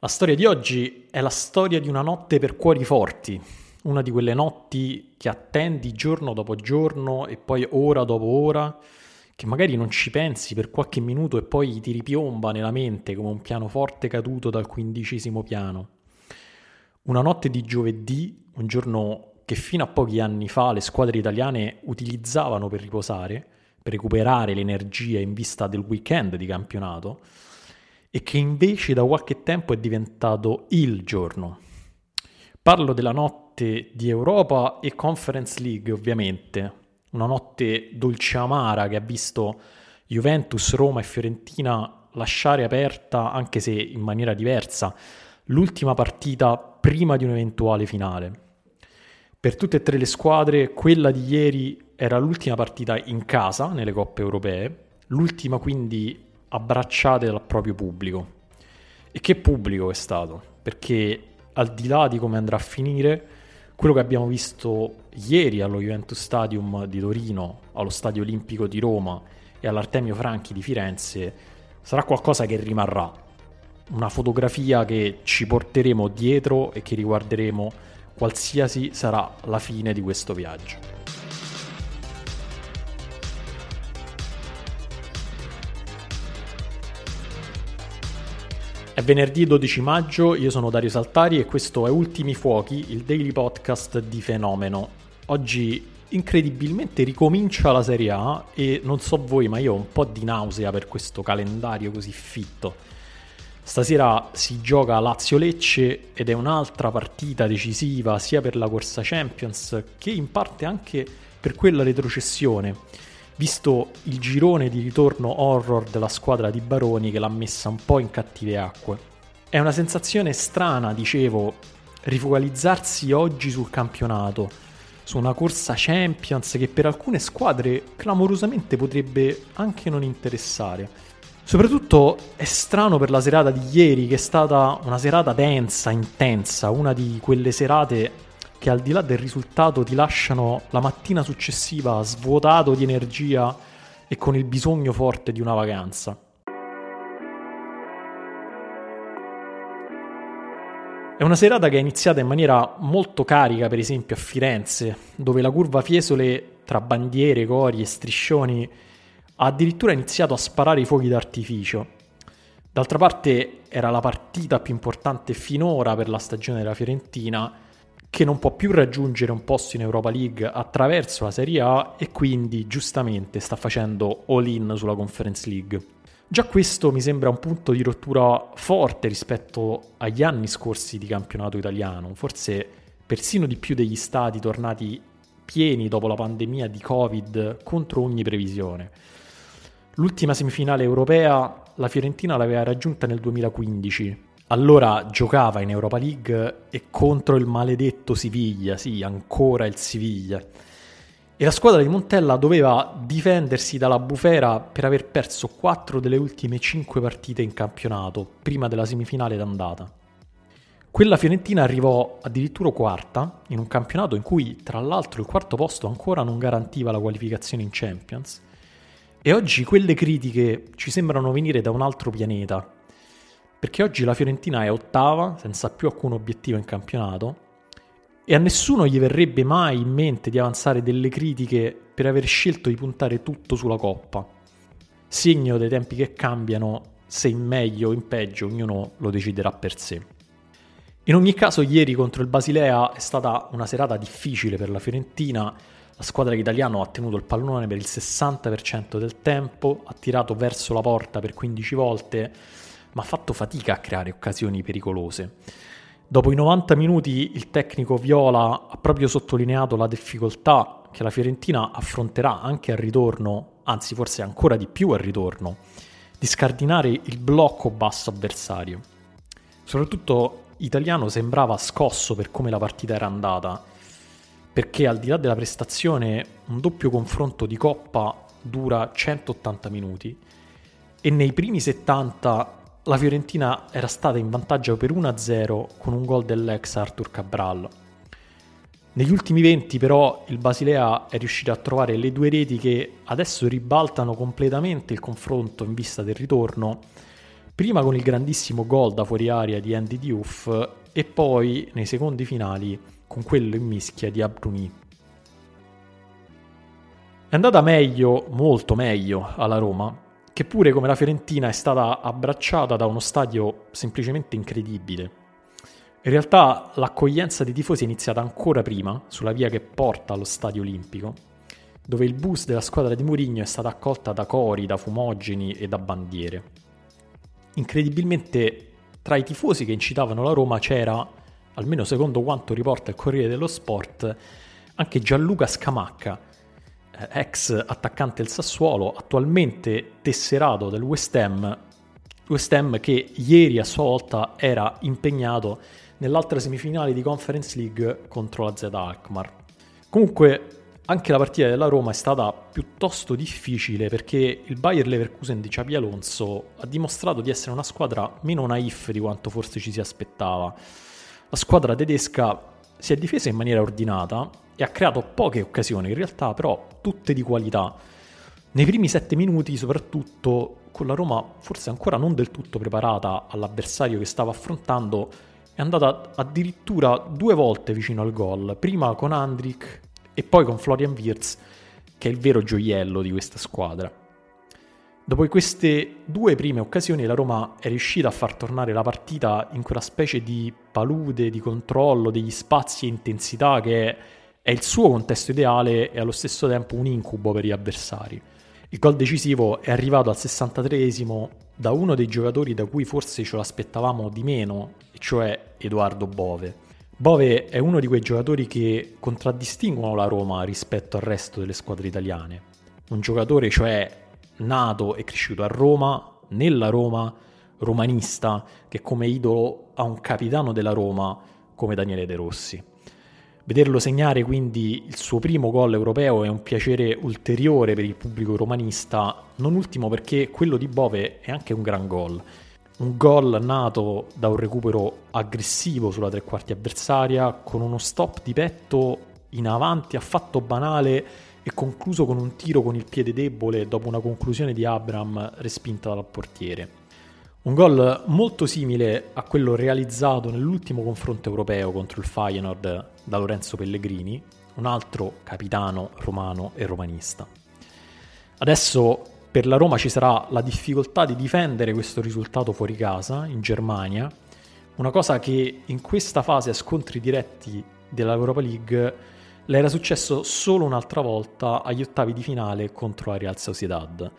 La storia di oggi è la storia di una notte per cuori forti, una di quelle notti che attendi giorno dopo giorno e poi ora dopo ora, che magari non ci pensi per qualche minuto e poi ti ripiomba nella mente come un pianoforte caduto dal quindicesimo piano. Una notte di giovedì, un giorno che fino a pochi anni fa le squadre italiane utilizzavano per riposare, per recuperare l'energia in vista del weekend di campionato, e che invece da qualche tempo è diventato il giorno. Parlo della notte di Europa e Conference League, ovviamente, una notte dolce amara che ha visto Juventus, Roma e Fiorentina lasciare aperta, anche se in maniera diversa, l'ultima partita prima di un'eventuale finale. Per tutte e tre le squadre, quella di ieri era l'ultima partita in casa nelle coppe europee, l'ultima quindi abbracciate dal proprio pubblico. E che pubblico è stato? Perché al di là di come andrà a finire, quello che abbiamo visto ieri allo Juventus Stadium di Torino, allo Stadio Olimpico di Roma e all'Artemio Franchi di Firenze sarà qualcosa che rimarrà. Una fotografia che ci porteremo dietro e che riguarderemo qualsiasi sarà la fine di questo viaggio. È venerdì 12 maggio, io sono Dario Saltari e questo è Ultimi Fuochi, il daily podcast di Fenomeno. Oggi incredibilmente ricomincia la Serie A e non so voi, ma io ho un po' di nausea per questo calendario così fitto. Stasera si gioca Lazio-Lecce ed è un'altra partita decisiva sia per la corsa Champions che in parte anche per quella retrocessione visto il girone di ritorno horror della squadra di Baroni che l'ha messa un po' in cattive acque. È una sensazione strana, dicevo, rifocalizzarsi oggi sul campionato, su una corsa Champions che per alcune squadre clamorosamente potrebbe anche non interessare. Soprattutto è strano per la serata di ieri, che è stata una serata densa, intensa, una di quelle serate che al di là del risultato ti lasciano la mattina successiva svuotato di energia e con il bisogno forte di una vacanza. È una serata che è iniziata in maniera molto carica, per esempio a Firenze, dove la curva Fiesole tra bandiere, cori e striscioni ha addirittura iniziato a sparare i fuochi d'artificio. D'altra parte era la partita più importante finora per la stagione della Fiorentina che non può più raggiungere un posto in Europa League attraverso la Serie A e quindi giustamente sta facendo all-in sulla Conference League. Già questo mi sembra un punto di rottura forte rispetto agli anni scorsi di campionato italiano, forse persino di più degli stati tornati pieni dopo la pandemia di Covid contro ogni previsione. L'ultima semifinale europea la Fiorentina l'aveva raggiunta nel 2015, allora giocava in Europa League e contro il maledetto Siviglia, sì, ancora il Siviglia. E la squadra di Montella doveva difendersi dalla bufera per aver perso 4 delle ultime 5 partite in campionato, prima della semifinale d'andata. Quella fiorentina arrivò addirittura quarta, in un campionato in cui, tra l'altro, il quarto posto ancora non garantiva la qualificazione in Champions. E oggi quelle critiche ci sembrano venire da un altro pianeta, perché oggi la Fiorentina è ottava, senza più alcun obiettivo in campionato, e a nessuno gli verrebbe mai in mente di avanzare delle critiche per aver scelto di puntare tutto sulla Coppa. Segno dei tempi che cambiano, se in meglio o in peggio, ognuno lo deciderà per sé. In ogni caso, ieri contro il Basilea è stata una serata difficile per la Fiorentina. La squadra italiana ha tenuto il pallone per il 60% del tempo, ha tirato verso la porta per 15 volte, ma ha fatto fatica a creare occasioni pericolose. Dopo i 90 minuti il tecnico Viola ha proprio sottolineato la difficoltà che la Fiorentina affronterà anche al ritorno, anzi forse ancora di più al ritorno, di scardinare il blocco basso avversario. Soprattutto Italiano sembrava scosso per come la partita era andata, perché al di là della prestazione un doppio confronto di coppa dura 180 minuti e nei primi 70 la Fiorentina era stata in vantaggio per 1-0 con un gol dell'ex Arthur Cabral. Negli ultimi 20 però il Basilea è riuscito a trovare le due reti che adesso ribaltano completamente il confronto in vista del ritorno, prima con il grandissimo gol da fuori aria di Andy Diouf e poi nei secondi finali con quello in mischia di Abruni. È andata meglio, molto meglio alla Roma, che pure come la Fiorentina è stata abbracciata da uno stadio semplicemente incredibile. In realtà l'accoglienza dei tifosi è iniziata ancora prima, sulla via che porta allo stadio olimpico, dove il bus della squadra di Mourinho è stata accolta da cori, da fumogeni e da bandiere. Incredibilmente tra i tifosi che incitavano la Roma c'era, almeno secondo quanto riporta il Corriere dello Sport, anche Gianluca Scamacca, ex attaccante del Sassuolo, attualmente tesserato del West Ham, West Ham che ieri a sua volta era impegnato nell'altra semifinale di Conference League contro la Z Alkmaar. Comunque anche la partita della Roma è stata piuttosto difficile perché il Bayer Leverkusen di Xabi Alonso ha dimostrato di essere una squadra meno naif di quanto forse ci si aspettava. La squadra tedesca si è difesa in maniera ordinata, e ha creato poche occasioni, in realtà però tutte di qualità. Nei primi sette minuti, soprattutto con la Roma forse ancora non del tutto preparata all'avversario che stava affrontando, è andata addirittura due volte vicino al gol, prima con Andrik e poi con Florian Wirtz, che è il vero gioiello di questa squadra. Dopo queste due prime occasioni la Roma è riuscita a far tornare la partita in quella specie di palude, di controllo, degli spazi e intensità che è è il suo contesto ideale e allo stesso tempo un incubo per gli avversari. Il gol decisivo è arrivato al 63esimo da uno dei giocatori da cui forse ce l'aspettavamo di meno, cioè Edoardo Bove. Bove è uno di quei giocatori che contraddistinguono la Roma rispetto al resto delle squadre italiane. Un giocatore cioè nato e cresciuto a Roma, nella Roma, romanista, che come idolo ha un capitano della Roma come Daniele De Rossi. Vederlo segnare quindi il suo primo gol europeo è un piacere ulteriore per il pubblico romanista, non ultimo perché quello di Bove è anche un gran gol. Un gol nato da un recupero aggressivo sulla tre quarti avversaria, con uno stop di petto in avanti affatto banale e concluso con un tiro con il piede debole dopo una conclusione di Abram respinta dal portiere. Un gol molto simile a quello realizzato nell'ultimo confronto europeo contro il Feyenoord da Lorenzo Pellegrini, un altro capitano romano e romanista. Adesso per la Roma ci sarà la difficoltà di difendere questo risultato fuori casa, in Germania, una cosa che in questa fase a scontri diretti dell'Europa League le era successo solo un'altra volta agli ottavi di finale contro la Real Sociedad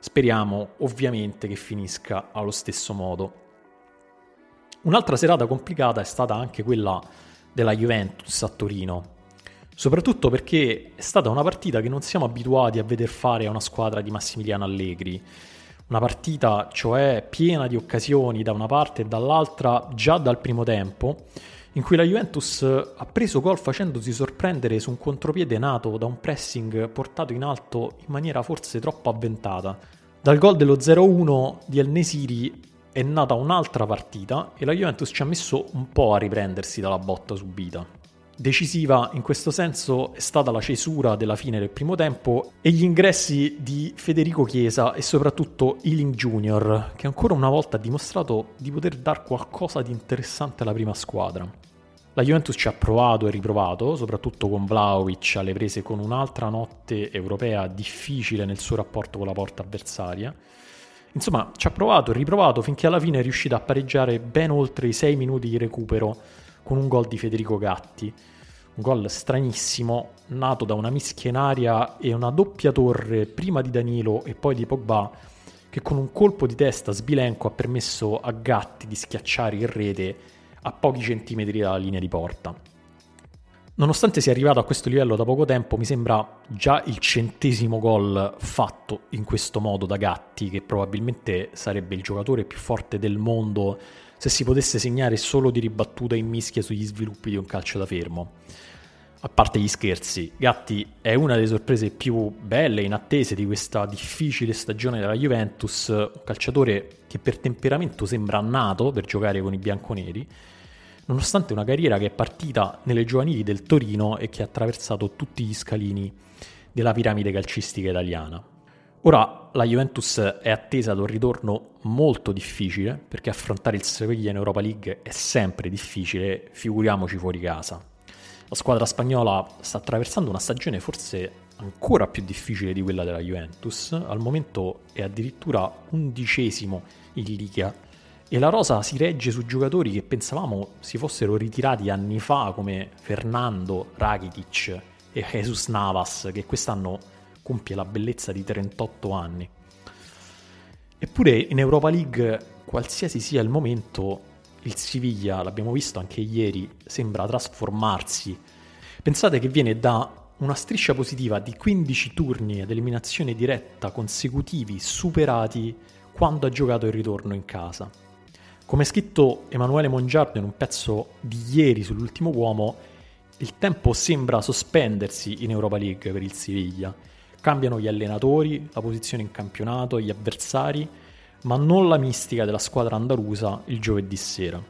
Speriamo ovviamente che finisca allo stesso modo. Un'altra serata complicata è stata anche quella della Juventus a Torino, soprattutto perché è stata una partita che non siamo abituati a veder fare a una squadra di Massimiliano Allegri. Una partita, cioè, piena di occasioni da una parte e dall'altra già dal primo tempo, in cui la Juventus ha preso gol facendosi sorprendere su un contropiede nato da un pressing portato in alto in maniera forse troppo avventata. Dal gol dello 0-1 di El Nesiri è nata un'altra partita e la Juventus ci ha messo un po' a riprendersi dalla botta subita. Decisiva in questo senso è stata la cesura della fine del primo tempo e gli ingressi di Federico Chiesa e soprattutto Ealing Jr., che ancora una volta ha dimostrato di poter dar qualcosa di interessante alla prima squadra. La Juventus ci ha provato e riprovato, soprattutto con Vlaovic alle prese con un'altra notte europea difficile nel suo rapporto con la porta avversaria. Insomma, ci ha provato e riprovato finché alla fine è riuscita a pareggiare ben oltre i 6 minuti di recupero con un gol di Federico Gatti. Un gol stranissimo, nato da una mischia in aria e una doppia torre prima di Danilo e poi di Pogba, che con un colpo di testa sbilenco ha permesso a Gatti di schiacciare in rete a pochi centimetri dalla linea di porta. Nonostante sia arrivato a questo livello da poco tempo, mi sembra già il centesimo gol fatto in questo modo da Gatti, che probabilmente sarebbe il giocatore più forte del mondo se si potesse segnare solo di ribattuta in mischia sugli sviluppi di un calcio da fermo. A parte gli scherzi, Gatti è una delle sorprese più belle e inattese di questa difficile stagione della Juventus, un calciatore che per temperamento sembra nato per giocare con i bianconeri nonostante una carriera che è partita nelle giovanili del Torino e che ha attraversato tutti gli scalini della piramide calcistica italiana. Ora la Juventus è attesa ad un ritorno molto difficile perché affrontare il Sevilla in Europa League è sempre difficile, figuriamoci fuori casa. La squadra spagnola sta attraversando una stagione forse ancora più difficile di quella della Juventus, al momento è addirittura undicesimo in Liga e la rosa si regge su giocatori che pensavamo si fossero ritirati anni fa come Fernando, Rakitic e Jesus Navas che quest'anno compie la bellezza di 38 anni. Eppure in Europa League, qualsiasi sia il momento, il Siviglia, l'abbiamo visto anche ieri, sembra trasformarsi. Pensate che viene da una striscia positiva di 15 turni ad eliminazione diretta consecutivi superati quando ha giocato il ritorno in casa. Come scritto Emanuele Mongiardo in un pezzo di ieri sull'ultimo uomo, il tempo sembra sospendersi in Europa League per il Siviglia. Cambiano gli allenatori, la posizione in campionato, gli avversari, ma non la mistica della squadra andalusa il giovedì sera.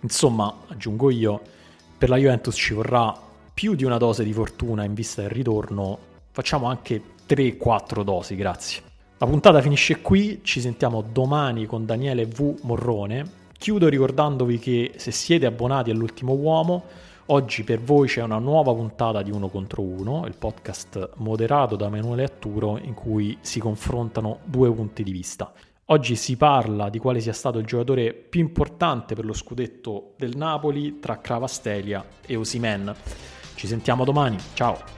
Insomma, aggiungo io, per la Juventus ci vorrà più di una dose di fortuna in vista del ritorno, facciamo anche 3-4 dosi, grazie. La puntata finisce qui, ci sentiamo domani con Daniele V. Morrone. Chiudo ricordandovi che se siete abbonati all'ultimo uomo, oggi per voi c'è una nuova puntata di Uno contro Uno, il podcast moderato da Emanuele Atturo in cui si confrontano due punti di vista. Oggi si parla di quale sia stato il giocatore più importante per lo scudetto del Napoli tra Cravastelia e Osimen. Ci sentiamo domani, ciao!